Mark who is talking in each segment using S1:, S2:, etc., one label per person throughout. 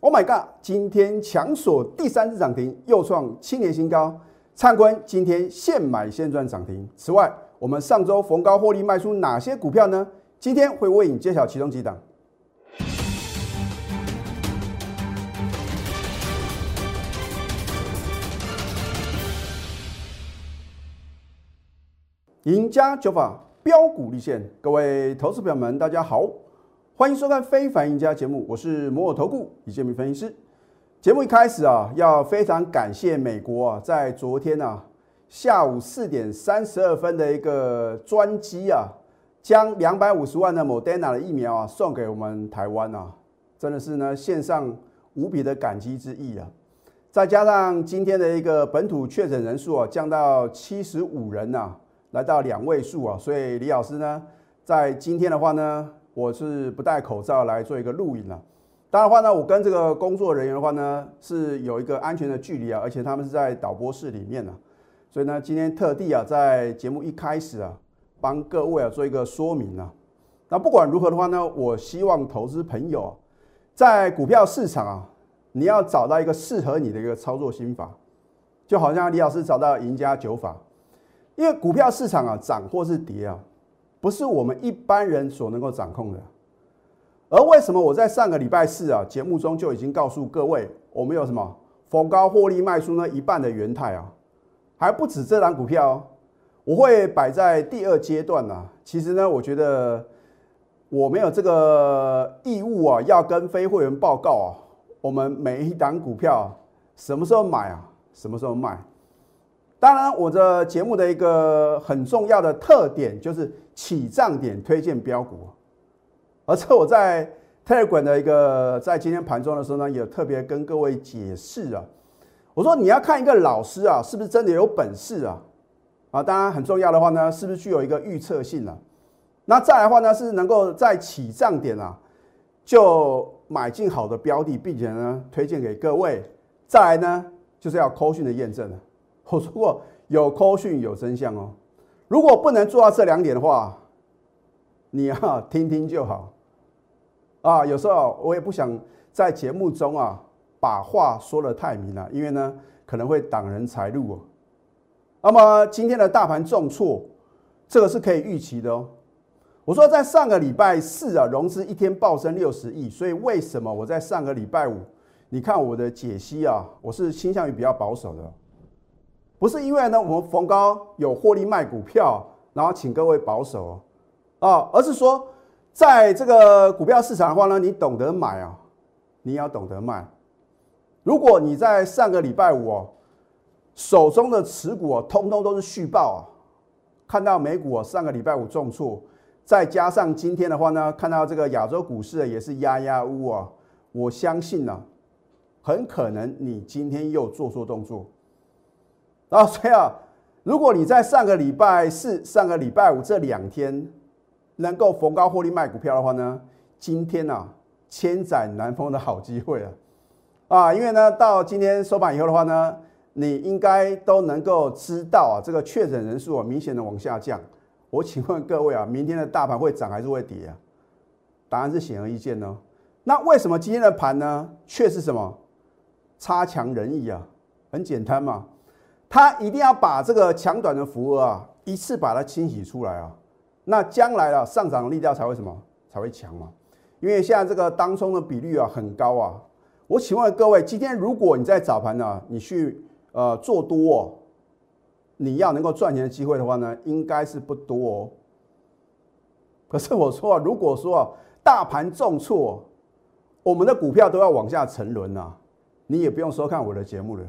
S1: Oh my god！今天强锁第三次涨停，又创七年新高。灿坤今天现买现赚涨停。此外，我们上周逢高获利卖出哪些股票呢？今天会为你揭晓其中几档。赢家九法标股立现，各位投资朋友们，大家好，欢迎收看《非凡赢家》节目，我是摩尔投顾李建明分析师。节目一开始啊，要非常感谢美国啊，在昨天啊下午四点三十二分的一个专机啊，将两百五十万的 Moderna 的疫苗啊送给我们台湾啊，真的是呢献上无比的感激之意啊。再加上今天的一个本土确诊人数啊降到七十五人呐。来到两位数啊，所以李老师呢，在今天的话呢，我是不戴口罩来做一个录影了。当然的话呢，我跟这个工作人员的话呢，是有一个安全的距离啊，而且他们是在导播室里面呢，所以呢，今天特地啊，在节目一开始啊，帮各位啊做一个说明啊。那不管如何的话呢，我希望投资朋友啊在股票市场啊，你要找到一个适合你的一个操作心法，就好像李老师找到赢家九法。因为股票市场啊，涨或是跌啊，不是我们一般人所能够掌控的。而为什么我在上个礼拜四啊节目中就已经告诉各位，我们有什么逢高获利卖出呢？一半的元泰啊，还不止这档股票，哦我会摆在第二阶段呢。其实呢，我觉得我没有这个义务啊，要跟非会员报告啊，我们每一档股票什么时候买啊，什么时候卖。当然，我的节目的一个很重要的特点就是起涨点推荐标股，而且我在 Telegram 的一个在今天盘中的时候呢，也特别跟各位解释啊，我说你要看一个老师啊，是不是真的有本事啊？啊，当然很重要的话呢，是不是具有一个预测性啊？那再来的话呢，是能够在起涨点啊，就买进好的标的，并且呢推荐给各位。再来呢，就是要扣讯的验证了。我说过有扣讯有真相哦，如果不能做到这两点的话，你啊听听就好啊。有时候我也不想在节目中啊把话说的太明了，因为呢可能会挡人财路哦。那么今天的大盘重挫，这个是可以预期的哦。我说在上个礼拜四啊融资一天暴升六十亿，所以为什么我在上个礼拜五，你看我的解析啊，我是倾向于比较保守的。不是因为呢，我们逢高有获利卖股票，然后请各位保守啊，而是说，在这个股票市场的话呢，你懂得买啊，你要懂得卖。如果你在上个礼拜五哦，手中的持股哦，通通都是续报啊，看到美股哦上个礼拜五重挫，再加上今天的话呢，看到这个亚洲股市也是压压乌啊，我相信呢，很可能你今天又做错动作。然后，所以啊，如果你在上个礼拜四、上个礼拜五这两天能够逢高获利卖股票的话呢，今天呢千载难逢的好机会啊！啊，因为呢到今天收盘以后的话呢，你应该都能够知道啊，这个确诊人数啊明显的往下降。我请问各位啊，明天的大盘会涨还是会跌啊？答案是显而易见哦。那为什么今天的盘呢却是什么差强人意啊？很简单嘛。他一定要把这个强短的符额啊，一次把它清洗出来啊，那将来啊上涨力道才会什么才会强嘛？因为现在这个当冲的比率啊很高啊。我请问各位，今天如果你在早盘呢，你去呃做多，你要能够赚钱的机会的话呢，应该是不多哦。可是我说啊，如果说啊大盘重挫，我们的股票都要往下沉沦啊，你也不用收看我的节目了。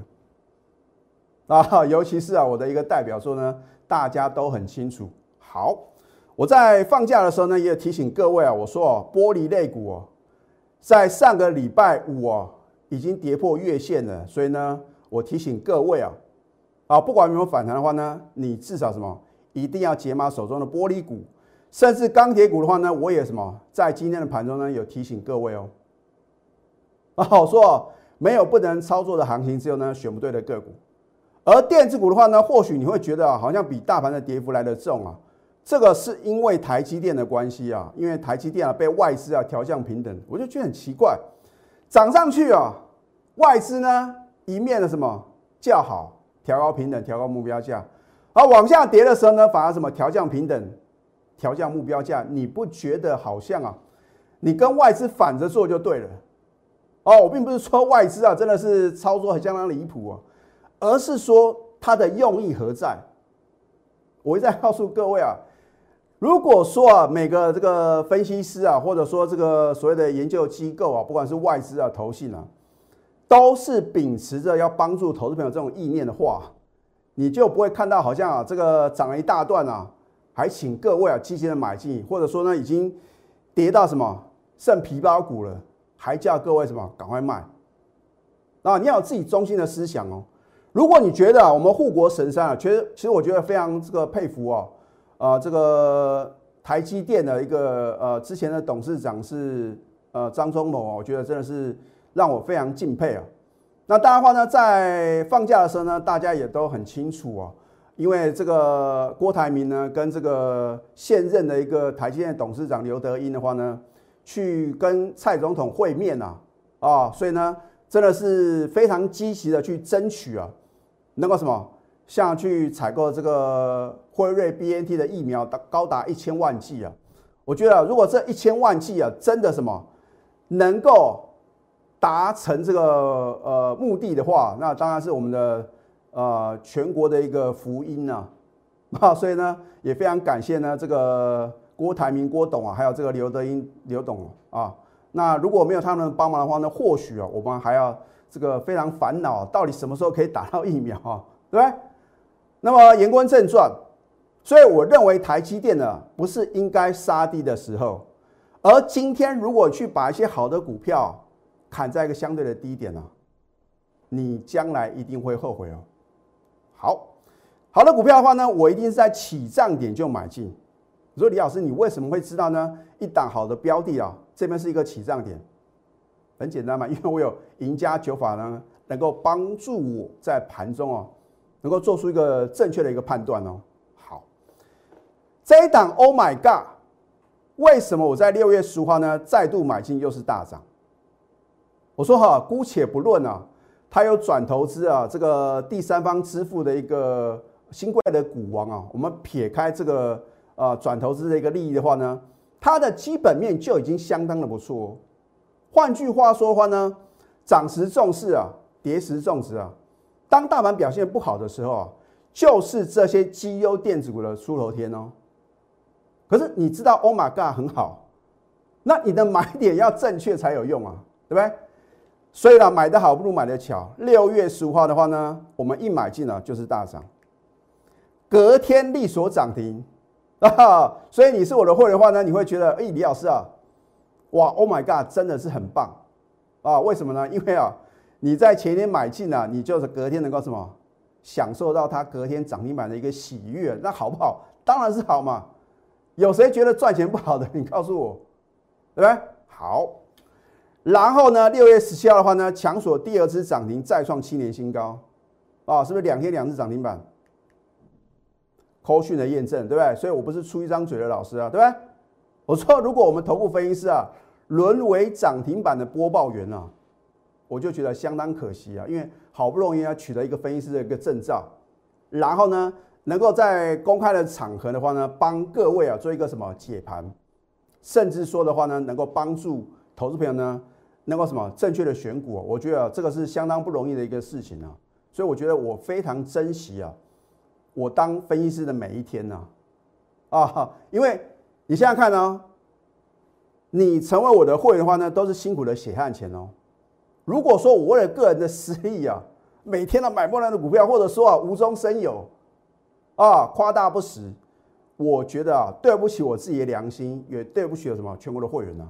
S1: 啊，尤其是啊，我的一个代表作呢，大家都很清楚。好，我在放假的时候呢，也提醒各位啊，我说哦，玻璃类股哦，在上个礼拜五哦，已经跌破月线了，所以呢，我提醒各位啊，啊，不管有没有反弹的话呢，你至少什么，一定要解码手中的玻璃股，甚至钢铁股的话呢，我也什么，在今天的盘中呢，有提醒各位哦。啊，我说没有不能操作的行情，只有呢选不对的个股。而电子股的话呢，或许你会觉得，好像比大盘的跌幅来的重啊。这个是因为台积电的关系啊，因为台积电啊被外资啊调降平等，我就觉得很奇怪。涨上去啊，外资呢一面的什么叫好，调高平等，调高目标价，而往下跌的时候呢，反而什么调降平等，调降目标价，你不觉得好像啊，你跟外资反着做就对了。哦，我并不是说外资啊真的是操作很相当离谱啊，而是说它的用意何在？我一再告诉各位啊，如果说啊每个这个分析师啊，或者说这个所谓的研究机构啊，不管是外资啊、投信啊，都是秉持着要帮助投资朋友这种意念的话，你就不会看到好像啊这个涨了一大段啊，还请各位啊积极的买进，或者说呢已经跌到什么剩皮包骨了。还叫各位什么赶快卖？啊，你要有自己中心的思想哦。如果你觉得，我们护国神山啊，其实其实我觉得非常这个佩服哦。啊，这个台积电的一个呃之前的董事长是呃张忠谋，我觉得真的是让我非常敬佩啊。那当然话呢，在放假的时候呢，大家也都很清楚啊，因为这个郭台铭呢跟这个现任的一个台积电董事长刘德英的话呢。去跟蔡总统会面呐，啊，所以呢，真的是非常积极的去争取啊，能够什么，像去采购这个辉瑞 B N T 的疫苗，高达一千万剂啊。我觉得如果这一千万剂啊，真的什么能够达成这个呃目的的话，那当然是我们的呃全国的一个福音呐，啊，所以呢，也非常感谢呢这个。郭台铭、郭董啊，还有这个刘德英、刘董啊，那如果没有他们帮忙的话呢，或许啊，我们还要这个非常烦恼，到底什么时候可以打到疫苗啊？对不对？那么言归正传，所以我认为台积电呢，不是应该杀低的时候，而今天如果去把一些好的股票砍在一个相对的低点呢，你将来一定会后悔哦。好，好的股票的话呢，我一定是在起涨点就买进。你说李老师，你为什么会知道呢？一档好的标的啊，这边是一个起涨点，很简单嘛，因为我有赢家九法呢，能够帮助我在盘中哦，能够做出一个正确的一个判断哦。好，这一档 Oh my God，为什么我在六月十五号呢再度买进又是大涨？我说哈，姑且不论啊，它有转投资啊，这个第三方支付的一个新贵的股王啊，我们撇开这个。啊，转投资的一个利益的话呢，它的基本面就已经相当的不错哦。换句话说话呢，涨时重视啊，跌时重视啊。当大盘表现不好的时候啊，就是这些绩优电子股的出头天哦。可是你知道，Oh my God，很好，那你的买点要正确才有用啊，对不对？所以呢，买的好不如买的巧。六月十五号的话呢，我们一买进呢就是大涨，隔天利所涨停。啊，所以你是我的会员的话呢，你会觉得，哎，李老师啊，哇，Oh my God，真的是很棒啊！为什么呢？因为啊，你在前天买进啊，你就是隔天能够什么，享受到它隔天涨停板的一个喜悦，那好不好？当然是好嘛。有谁觉得赚钱不好的？你告诉我，对不对？好。然后呢，六月十七号的话呢，强索第二次涨停，再创七年新高，啊，是不是两天两次涨停板？口讯的验证，对不对？所以我不是出一张嘴的老师啊，对不对？我说，如果我们头部分析师啊，沦为涨停板的播报员啊，我就觉得相当可惜啊，因为好不容易要取得一个分析师的一个证照，然后呢，能够在公开的场合的话呢，帮各位啊做一个什么解盘，甚至说的话呢，能够帮助投资朋友呢，能够什么正确的选股，我觉得这个是相当不容易的一个事情啊，所以我觉得我非常珍惜啊。我当分析师的每一天呢，啊，因为你现在看呢，你成为我的会员的话呢，都是辛苦的血汗钱哦。如果说我为了个人的私利啊，每天都买不烂的股票，或者说啊无中生有，啊夸大不实，我觉得啊对不起我自己的良心，也对不起什么全国的会员呢。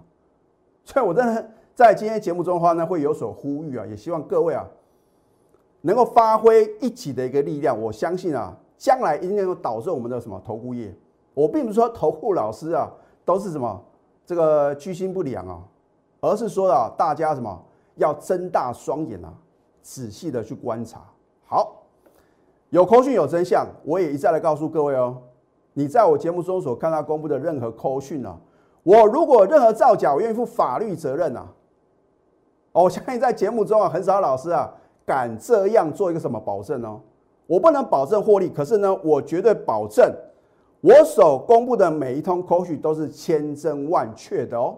S1: 所以我真的在今天节目中的话呢，会有所呼吁啊，也希望各位啊能够发挥一己的一个力量。我相信啊。将来一定能导致我们的什么投顾业？我并不是说投顾老师啊都是什么这个居心不良啊，而是说啊大家什么要睁大双眼啊，仔细的去观察。好，有扣讯有真相，我也一再的告诉各位哦，你在我节目中所看到公布的任何扣讯啊，我如果任何造假，我愿意负法律责任啊。哦，我相信在节目中啊，很少老师啊敢这样做一个什么保证哦。我不能保证获利，可是呢，我绝对保证我所公布的每一通口许都是千真万确的哦。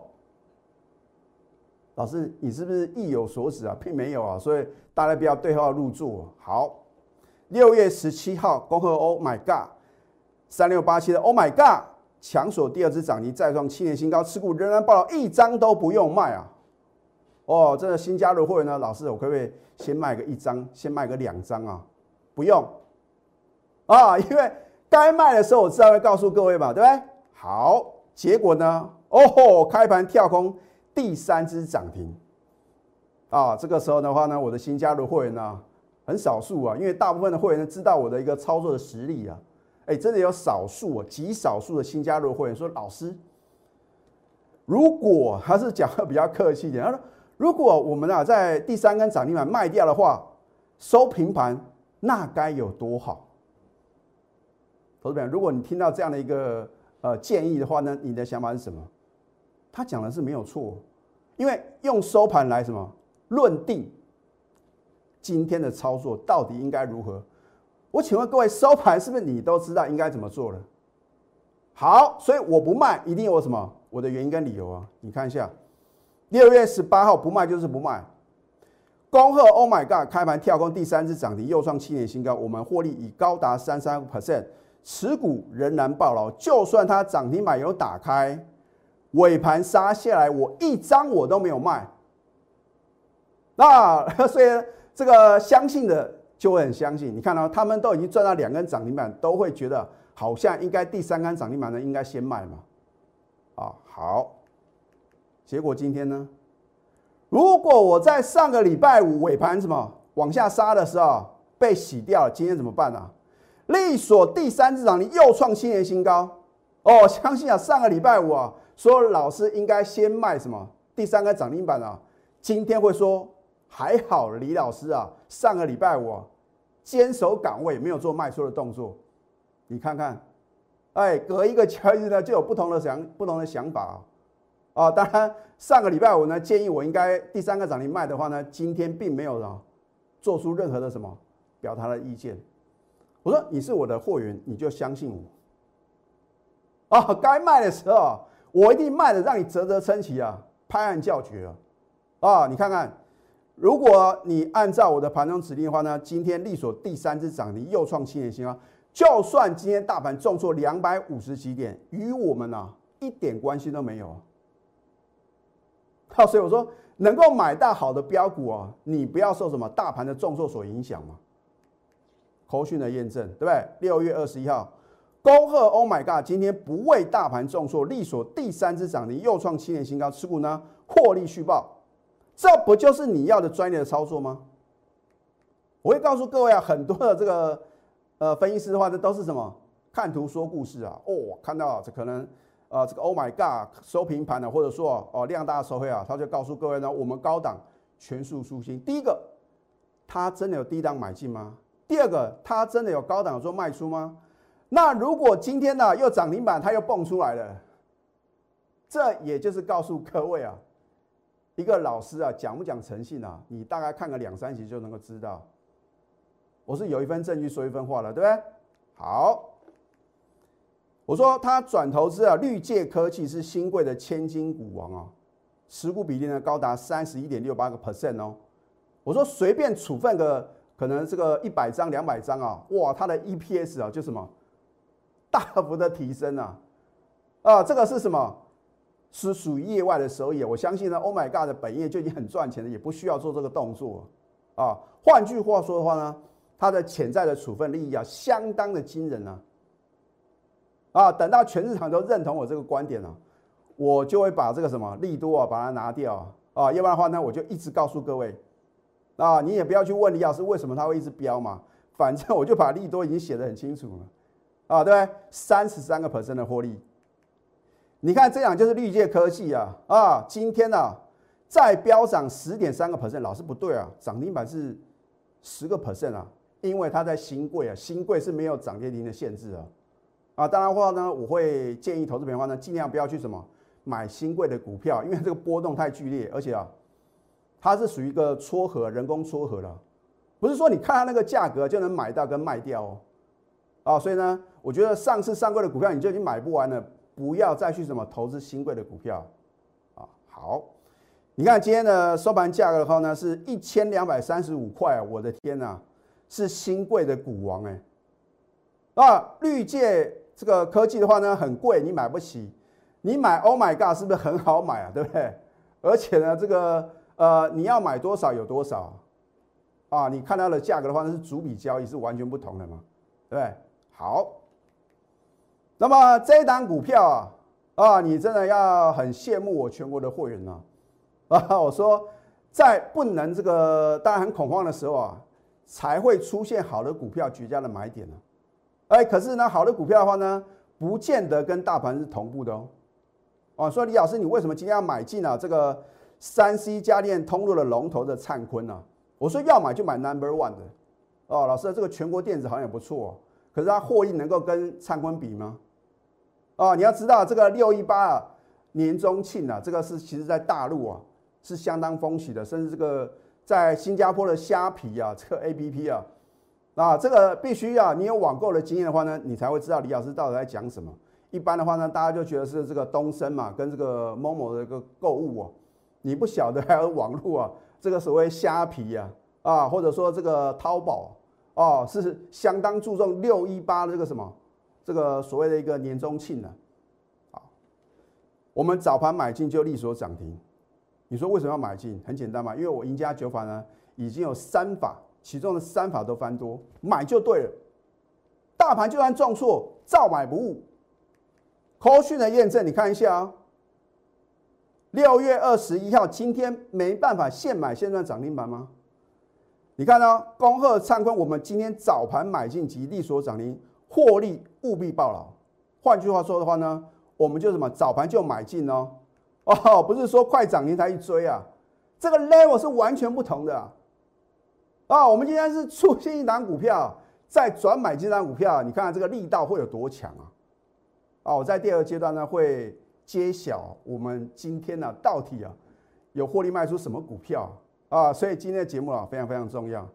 S1: 老师，你是不是意有所指啊？并没有啊，所以大家不要对号入座。好，六月十七号，恭贺 Oh my God，三六八七的 Oh my God，强索第二支涨停，再创七年新高，持股仍然爆了，一张都不用卖啊！哦，这个新加入会员呢，老师，我可不可以先卖个一张，先卖个两张啊？不用啊，因为该卖的时候我自然会告诉各位嘛，对不对？好，结果呢？哦吼，开盘跳空。第三只涨停啊！这个时候的话呢，我的新加入会员呢很少数啊，因为大部分的会员呢知道我的一个操作的实力啊。哎，真的有少数啊，极少数的新加入会员说：“老师，如果他是讲的比较客气一点，他说如果我们啊在第三根涨停板卖掉的话，收平盘，那该有多好？”投资朋友，如果你听到这样的一个呃建议的话呢，你的想法是什么？他讲的是没有错，因为用收盘来什么论定今天的操作到底应该如何？我请问各位，收盘是不是你都知道应该怎么做了？好，所以我不卖，一定有什么我的原因跟理由啊？你看一下，六月十八号不卖就是不卖。恭贺 Oh my God，开盘跳空第三次涨停，又创七年新高，我们获利已高达三三 percent，持股仍然爆牢，就算它涨停板有打开。尾盘杀下来，我一张我都没有卖。那 所以这个相信的就会很相信。你看到他们都已经赚到两根涨停板，都会觉得好像应该第三根涨停板呢应该先卖嘛。啊，好。结果今天呢？如果我在上个礼拜五尾盘什么往下杀的时候被洗掉了，今天怎么办呢？利索第三次涨停又创新年新高。哦，相信啊，上个礼拜五啊。说老师应该先卖什么？第三个涨停板啊，今天会说还好，李老师啊，上个礼拜五啊坚守岗位，没有做卖出的动作。你看看，哎，隔一个交易日呢，就有不同的想不同的想法啊。啊，当然上个礼拜我呢，建议我应该第三个涨停卖的话呢，今天并没有啊做出任何的什么表达的意见。我说你是我的货源，你就相信我。啊，该卖的时候。我一定卖的让你啧啧称奇啊，拍案叫绝啊！啊，你看看，如果你按照我的盘中指令的话呢，今天利索第三只涨停又创七年新高，就算今天大盘重挫两百五十几点，与我们呢一点关系都没有。好，所以我说能够买到好的标股啊，你不要受什么大盘的重挫所影响嘛。口讯的验证，对不对？六月二十一号。恭贺 Oh my God！今天不为大盘重挫，力所第三只涨停，又创七年新高，持股呢获利续报，这不就是你要的专业的操作吗？我会告诉各位啊，很多的这个呃分析师的话，这都是什么看图说故事啊。哦，看到这可能呃这个 Oh my God 收平盘的，或者说哦量大的收回啊，他就告诉各位呢，我们高档全数出清。第一个，他真的有低档买进吗？第二个，他真的有高档做卖出吗？那如果今天呢又涨停板，它又蹦出来了，这也就是告诉各位啊，一个老师啊讲不讲诚信啊？你大概看个两三集就能够知道。我是有一份证据说一份话了，对不对？好，我说他转投资啊，绿界科技是新贵的千金股王啊，持股比例呢高达三十一点六八个 percent 哦。我说随便处分个可能这个一百张两百张啊，哇，它的 EPS 啊就什么？大幅的提升啊，啊，这个是什么？是属于业外的收益。我相信呢，Oh my God 的本业就已经很赚钱了，也不需要做这个动作啊。换句话说的话呢，它的潜在的处分利益啊，相当的惊人啊。啊，等到全市场都认同我这个观点了，我就会把这个什么利多啊，把它拿掉啊。要不然的话呢，我就一直告诉各位啊，你也不要去问李老师为什么他会一直飙嘛，反正我就把利多已经写得很清楚了。啊，对不对？三十三个 percent 的获利，你看这样就是绿界科技啊啊！今天呢再飙涨十点三个 percent，老师不对啊，涨停板是十个 percent 啊，因为它在新贵啊，新贵是没有涨跌停的限制啊啊！当然的话呢，我会建议投资朋友呢尽量不要去什么买新贵的股票，因为这个波动太剧烈，而且啊它是属于一个撮合，人工撮合的，不是说你看它那个价格就能买到跟卖掉哦。啊，所以呢，我觉得上次上柜的股票你就已经买不完了，不要再去什么投资新贵的股票。啊，好，你看今天的收盘价格的话呢，是一千两百三十五块，我的天呐，是新贵的股王哎。啊，绿界这个科技的话呢，很贵，你买不起。你买 Oh my God 是不是很好买啊？对不对？而且呢，这个呃，你要买多少有多少啊？你看到的价格的话，那是逐笔交易，是完全不同的嘛，对不对？好，那么这一档股票啊，啊，你真的要很羡慕我全国的会员呢啊！我说，在不能这个大家很恐慌的时候啊，才会出现好的股票绝佳的买点呢。哎，可是呢，好的股票的话呢，不见得跟大盘是同步的哦。哦，说李老师，你为什么今天要买进啊？这个三 C 家电通路的龙头的灿坤呢？我说要买就买 Number One 的。哦，老师，这个全国电子好像也不错，可是它获利能够跟灿坤比吗？哦，你要知道这个六一八啊，年中庆啊，这个是其实在大陆啊是相当风喜的，甚至这个在新加坡的虾皮啊，这个 A P P 啊。啊，这个必须要你有网购的经验的话呢，你才会知道李老师到底在讲什么。一般的话呢，大家就觉得是这个东升嘛，跟这个某某的一个购物哦，你不晓得还有网络啊，这个所谓虾皮啊，啊，或者说这个淘宝哦，是相当注重六一八的这个什么，这个所谓的一个年终庆的。啊，我们早盘买进就利索涨停，你说为什么要买进？很简单嘛，因为我赢家九法呢已经有三法。其中的三法都翻多，买就对了。大盘就算重挫，照买不误。科讯的验证，你看一下啊。六月二十一号，今天没办法现买现赚涨停板吗？你看呢？恭贺灿坤，我们今天早盘买进及利所涨停，获利务必报牢。换句话说的话呢，我们就什么早盘就买进哦。哦，不是说快涨停才去追啊，这个 level 是完全不同的。啊我们今天是出现一档股票，再转买这档股票，你看看这个力道会有多强啊！啊，我在第二阶段呢会揭晓我们今天呢到底啊有获利卖出什么股票啊，所以今天的节目啊非常非常重要。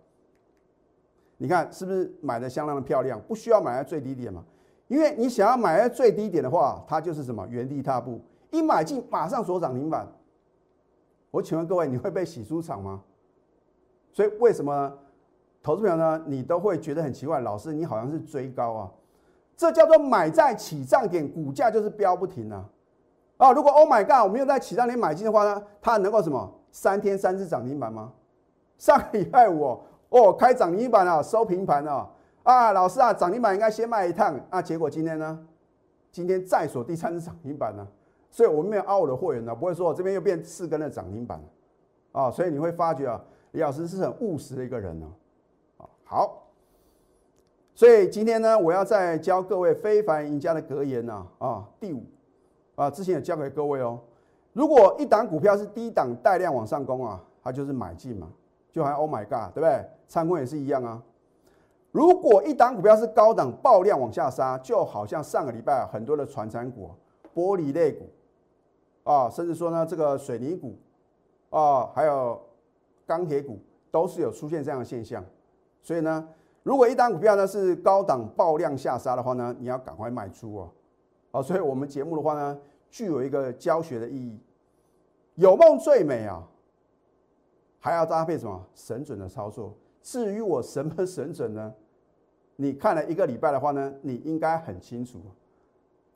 S1: 你看是不是买的相当的漂亮？不需要买在最低点嘛，因为你想要买在最低点的话，它就是什么原地踏步，一买进马上锁涨停板。我请问各位，你会被洗出场吗？所以为什么投资朋友呢？你都会觉得很奇怪，老师你好像是追高啊？这叫做买在起涨点，股价就是飙不停啊！啊，如果 Oh my God，我没有在起涨点买进的话呢，它能够什么三天三次涨停板吗？上个礼拜五哦，开涨停板啊，收平盘啊！啊，老师啊，涨停板应该先卖一趟啊，结果今天呢，今天再锁第三次涨停板呢，所以我们没有凹我的货源呢，不会说我这边又变四根的涨停板啊，所以你会发觉啊。李老师是很务实的一个人呢，啊好，所以今天呢，我要再教各位非凡赢家的格言呢，啊第五，啊之前也教给各位哦，如果一档股票是低档带量往上攻啊，它就是买进嘛，就好像 Oh my God，对不对？参坤也是一样啊。如果一档股票是高档爆量往下杀，就好像上个礼拜很多的传产股、玻璃类股啊，甚至说呢这个水泥股啊，还有。钢铁股都是有出现这样的现象，所以呢，如果一单股票呢是高档爆量下杀的话呢，你要赶快卖出哦。好，所以我们节目的话呢，具有一个教学的意义。有梦最美啊，还要搭配什么神准的操作？至于我什么神准呢？你看了一个礼拜的话呢，你应该很清楚。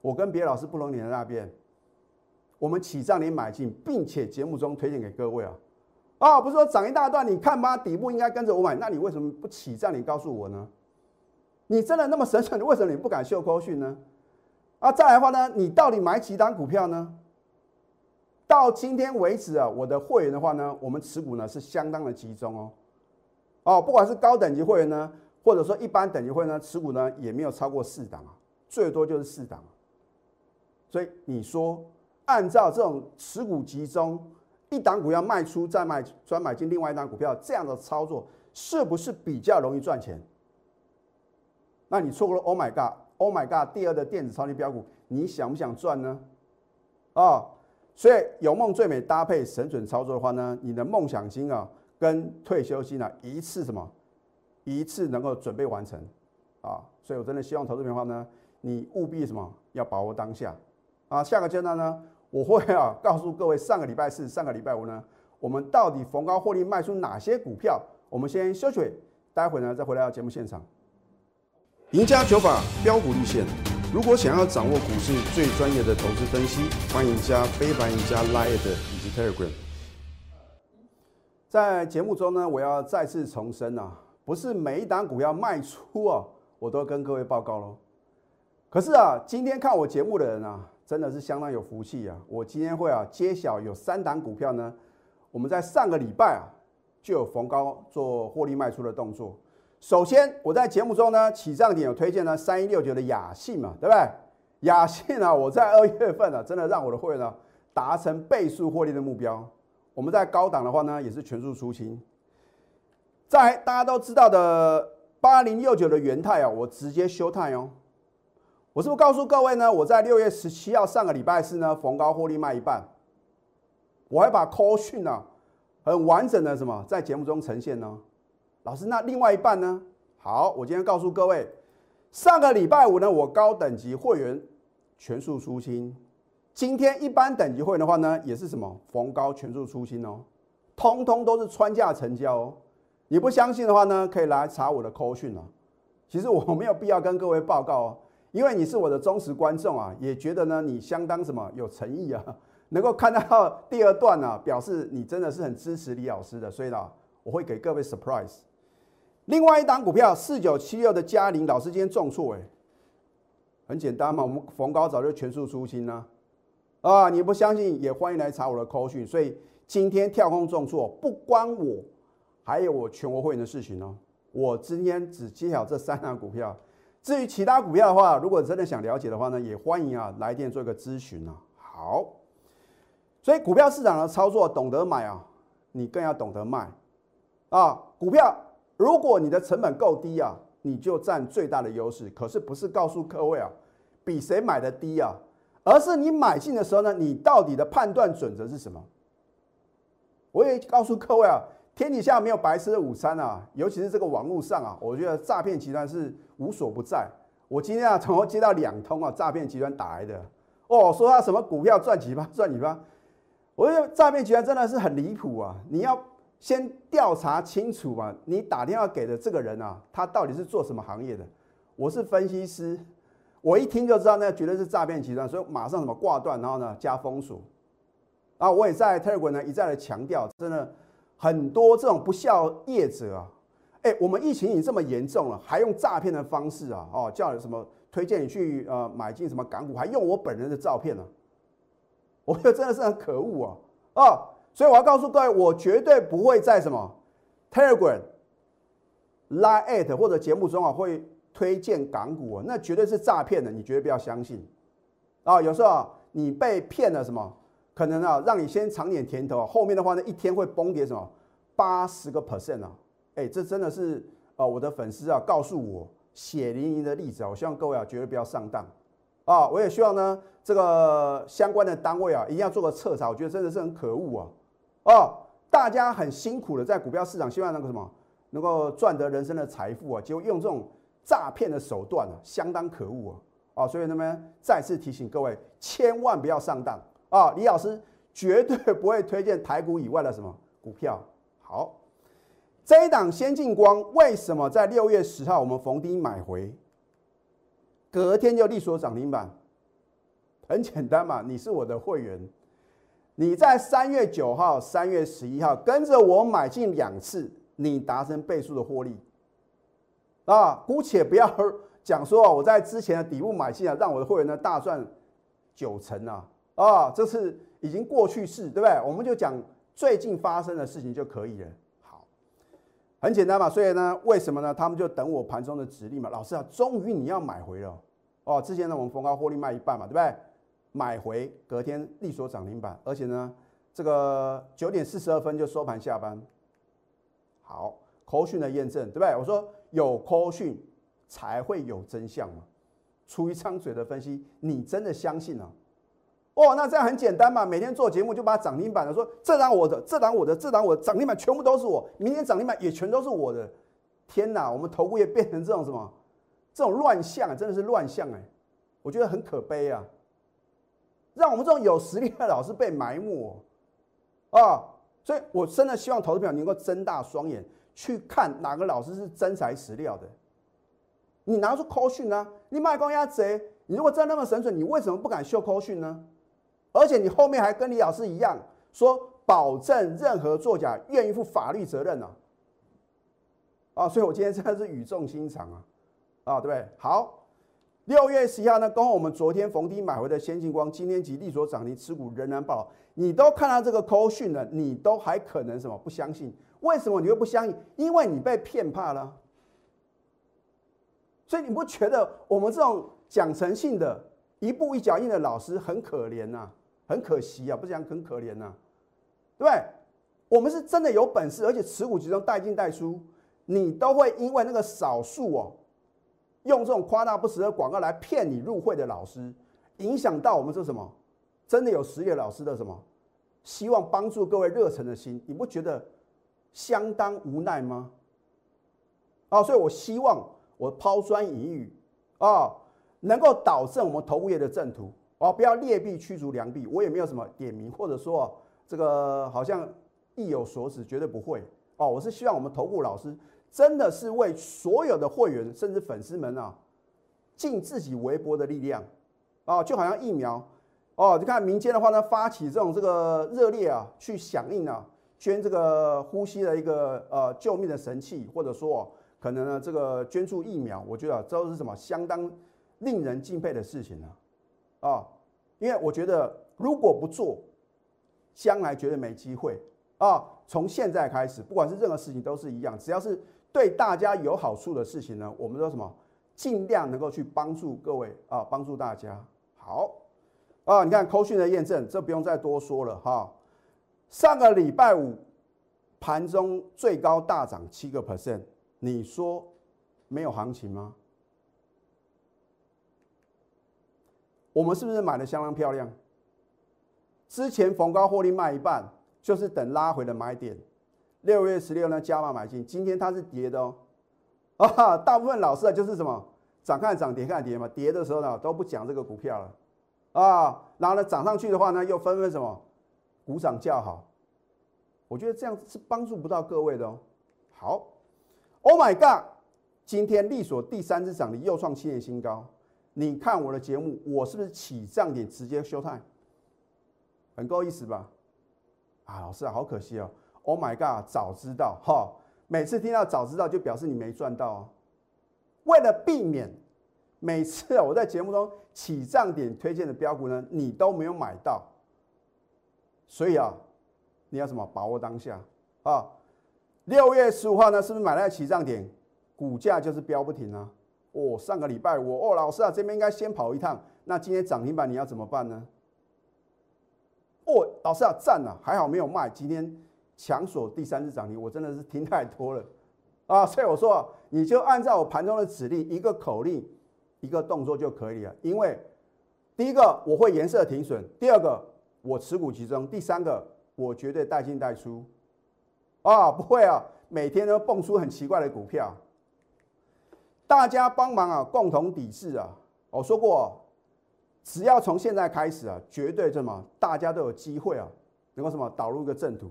S1: 我跟别的老师不同你在那边，我们起账你买进，并且节目中推荐给各位啊。哦，不是说涨一大段，你看吧，底部应该跟着我买，那你为什么不起涨？你告诉我呢？你真的那么神准，为什么你不敢秀高讯呢？啊，再来的话呢，你到底买几档股票呢？到今天为止啊，我的会员的话呢，我们持股呢是相当的集中哦。哦，不管是高等级会员呢，或者说一般等级会员呢，持股呢也没有超过四档啊，最多就是四档。所以你说，按照这种持股集中。一档股要卖出再卖，专买进另外一档股票，这样的操作是不是比较容易赚钱？那你错过了 Oh my God，Oh my God，第二的电子超级标股，你想不想赚呢？啊，所以有梦最美搭配神准操作的话呢，你的梦想金啊跟退休金啊一次什么一次能够准备完成啊，所以我真的希望投资的话呢，你务必什么要把握当下啊。下个阶段呢，我会啊告诉各位，上个礼拜四、上个礼拜五呢，我们到底逢高获利卖出哪些股票？我们先休息，待会呢再回来到节目现场。赢家九法标股立线。如果想要掌握股市最专业的投资分析，欢迎加非凡、赢家 Line 以及 Telegram。在节目中呢，我要再次重申啊，不是每一档股票卖出啊，我都跟各位报告喽。可是啊，今天看我节目的人啊，真的是相当有福气啊！我今天会啊揭晓有三档股票呢，我们在上个礼拜啊就有逢高做获利卖出的动作。首先，我在节目中呢，起涨点有推荐呢，三一六九的雅信嘛，对不对？雅信啊，我在二月份呢，真的让我的会员呢达成倍数获利的目标。我们在高档的话呢，也是全数出清。在大家都知道的八零六九的元泰啊，我直接休泰哦。我是不是告诉各位呢？我在六月十七号上个礼拜四呢，逢高获利卖一半。我还把 call 讯呢，很完整的什么在节目中呈现呢？老师，那另外一半呢？好，我今天告诉各位，上个礼拜五呢，我高等级会员全数出清。今天一般等级会员的话呢，也是什么逢高全数出清哦，通通都是穿价成交哦。你不相信的话呢，可以来查我的 call 讯啊。其实我没有必要跟各位报告哦，因为你是我的忠实观众啊，也觉得呢你相当什么有诚意啊，能够看到第二段呢，表示你真的是很支持李老师的，所以呢，我会给各位 surprise。另外一档股票四九七六的嘉陵，老师今天重挫哎，很简单嘛，我们逢高早就全数出清呢，啊，你不相信也欢迎来查我的扣讯。所以今天跳空重挫不关我，还有我全国会员的事情哦。我今天只揭晓这三档股票，至于其他股票的话，如果真的想了解的话呢，也欢迎啊来电做一个咨询啊。好，所以股票市场的操作，懂得买啊，你更要懂得卖啊，股票。如果你的成本够低啊，你就占最大的优势。可是不是告诉各位啊，比谁买的低啊，而是你买进的时候呢，你到底的判断准则是什么？我也告诉各位啊，天底下没有白吃的午餐啊，尤其是这个网络上啊，我觉得诈骗集团是无所不在。我今天啊，从接到两通啊，诈骗集团打来的哦，说他什么股票赚几吧，赚几吧。我觉得诈骗集团真的是很离谱啊，你要。先调查清楚嘛，你打电话给的这个人啊，他到底是做什么行业的？我是分析师，我一听就知道那绝对是诈骗集团，所以马上什么挂断，然后呢加封锁。啊，我也在 Telegram 呢一再的强调，真的很多这种不孝业者啊，哎，我们疫情已经这么严重了，还用诈骗的方式啊，哦，叫什么推荐你去呃买进什么港股，还用我本人的照片呢？我觉得真的是很可恶啊，啊！所以我要告诉各位，我绝对不会在什么 Telegram、Line at 或者节目中啊会推荐港股啊，那绝对是诈骗的，你绝对不要相信啊！有时候啊，你被骗了什么，可能啊让你先尝点甜头，后面的话呢一天会崩跌什么八十个 percent 啊！哎，这真的是啊我的粉丝啊告诉我血淋淋的例子啊！我希望各位啊绝对不要上当啊！我也希望呢这个相关的单位啊一定要做个彻查，我觉得真的是很可恶啊！哦，大家很辛苦的在股票市场，希望那个什么能够赚得人生的财富啊，结果用这种诈骗的手段啊，相当可恶啊！啊，所以那么再次提醒各位，千万不要上当啊！李老师绝对不会推荐台股以外的什么股票。好，这一档先进光为什么在六月十号我们逢低买回，隔天就立所涨停板？很简单嘛，你是我的会员。你在三月九号、三月十一号跟着我买进两次，你达成倍数的获利啊！姑且不要讲说我在之前的底部买进啊，让我的会员呢大赚九成啊！啊，这是已经过去式，对不对？我们就讲最近发生的事情就可以了。好，很简单嘛。所以呢，为什么呢？他们就等我盘中的指令嘛。老师啊，终于你要买回了哦！之前呢，我们逢高获利卖一半嘛，对不对？买回隔天立所涨停板，而且呢，这个九点四十二分就收盘下班。好，扣讯的验证，对不对？我说有扣讯才会有真相嘛。出一张嘴的分析，你真的相信啊？哦，那这样很简单嘛，每天做节目就把涨停板的说这档我的，这档我的，这档我的涨停板全部都是我，明天涨停板也全都是我的。天哪，我们头部也变成这种什么，这种乱象，真的是乱象哎，我觉得很可悲啊，让我们这种有实力的老师被埋没啊，所以我真的希望投资者能够睁大双眼去看哪个老师是真材实料的。你拿出扣讯呢？你卖光鸭贼，你如果真那么神准，你为什么不敢秀扣讯呢？而且你后面还跟李老师一样说，保证任何作假愿意负法律责任呢？啊，所以我今天真的是语重心长啊，啊，对不对？好，六月十一号呢，刚好我们昨天逢低买回的先进光，今天及利所涨停持股仍然爆，你都看到这个扣讯了，你都还可能什么不相信？为什么你会不相信？因为你被骗怕了。所以你不觉得我们这种讲诚信的、一步一脚印的老师很可怜呐，很可惜啊，不是讲很可怜呐，对不对？我们是真的有本事，而且持股集中、带进带出，你都会因为那个少数哦，用这种夸大不实的广告来骗你入会的老师，影响到我们这什么真的有实力老师的什么希望帮助各位热忱的心，你不觉得相当无奈吗？啊，所以我希望。我抛砖引玉啊，能够导正我们投物业的正途哦，不要劣币驱逐良币。我也没有什么点名，或者说这个好像意有所指，绝对不会哦。我是希望我们投顾老师真的是为所有的会员甚至粉丝们啊，尽自己微薄的力量啊，就好像疫苗哦，你看民间的话呢，发起这种这个热烈啊，去响应啊，捐这个呼吸的一个呃救命的神器，或者说。可能呢，这个捐助疫苗，我觉得这都是什么相当令人敬佩的事情呢？啊，啊因为我觉得如果不做，将来绝对没机会啊。从现在开始，不管是任何事情都是一样，只要是对大家有好处的事情呢，我们都什么尽量能够去帮助各位啊，帮助大家。好啊，你看扣讯的验证，这不用再多说了哈。上个礼拜五盘中最高大涨七个 percent。你说没有行情吗？我们是不是买的相当漂亮？之前逢高获利卖一半，就是等拉回的买点。六月十六呢加码买进，今天它是跌的哦。啊，大部分老师啊就是什么涨看涨跌看跌嘛，跌的时候呢都不讲这个股票了啊，然后呢涨上去的话呢又纷纷什么鼓掌叫好。我觉得这样是帮助不到各位的哦。好。Oh my god！今天力所第三只涨停又创七年新高。你看我的节目，我是不是起涨点直接休态？很够意思吧？啊，老师啊，好可惜哦。Oh my god！早知道哈，每次听到早知道就表示你没赚到哦。为了避免每次我在节目中起涨点推荐的标股呢，你都没有买到，所以啊，你要什么把握当下啊？六月十五号呢，是不是买在起涨点，股价就是飙不停啊？哦，上个礼拜我哦，老师啊，这边应该先跑一趟。那今天涨停板你要怎么办呢？哦，老师啊，赞了，还好没有卖。今天强锁第三次涨停，我真的是听太多了啊！所以我说，你就按照我盘中的指令，一个口令，一个动作就可以了。因为第一个我会颜色停损，第二个我持股集中，第三个我绝对带进带出。啊，不会啊，每天都蹦出很奇怪的股票，大家帮忙啊，共同抵制啊。我说过，只要从现在开始啊，绝对什么，大家都有机会啊，能够什么导入一个正途。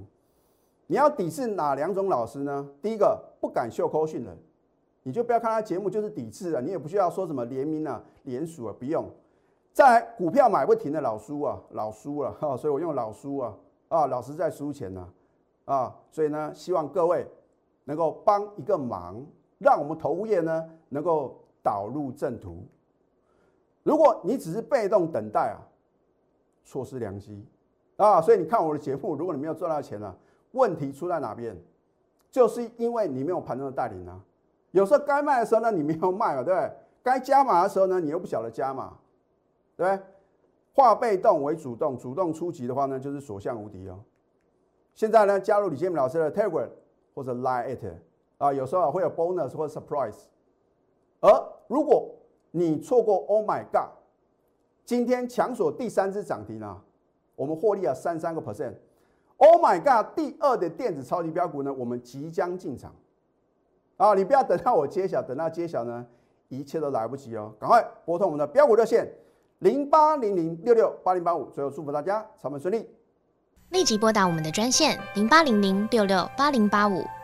S1: 你要抵制哪两种老师呢？第一个不敢秀扣训的，你就不要看他节目，就是抵制啊，你也不需要说什么联名啊、联署啊，不用。再来，股票买不停的老叔啊，老叔了哈，所以我用老叔啊，啊，老师在输钱呢。啊，所以呢，希望各位能够帮一个忙，让我们投物业呢能够导入正途。如果你只是被动等待啊，错失良机啊！所以你看我的节目，如果你没有赚到钱呢，问题出在哪边？就是因为你没有盘中的带领啊。有时候该卖的时候呢，你没有卖啊，对不对？该加码的时候呢，你又不晓得加码，对不对？化被动为主动，主动出击的话呢，就是所向无敌哦。现在呢，加入李建明老师的 Telegram 或者 Line it 啊，有时候会有 bonus 或者 surprise。而如果你错过 Oh my God，今天强锁第三只涨停啊，我们获利了三三个 percent。Oh my god！第二的电子超级标股呢，我们即将进场啊！你不要等到我揭晓，等到揭晓呢，一切都来不及哦！赶快拨通我们的标股热线零八零零六六八零八五。最后祝福大家操盘顺利，
S2: 立即拨打我们的专线零八零零六六八零八五。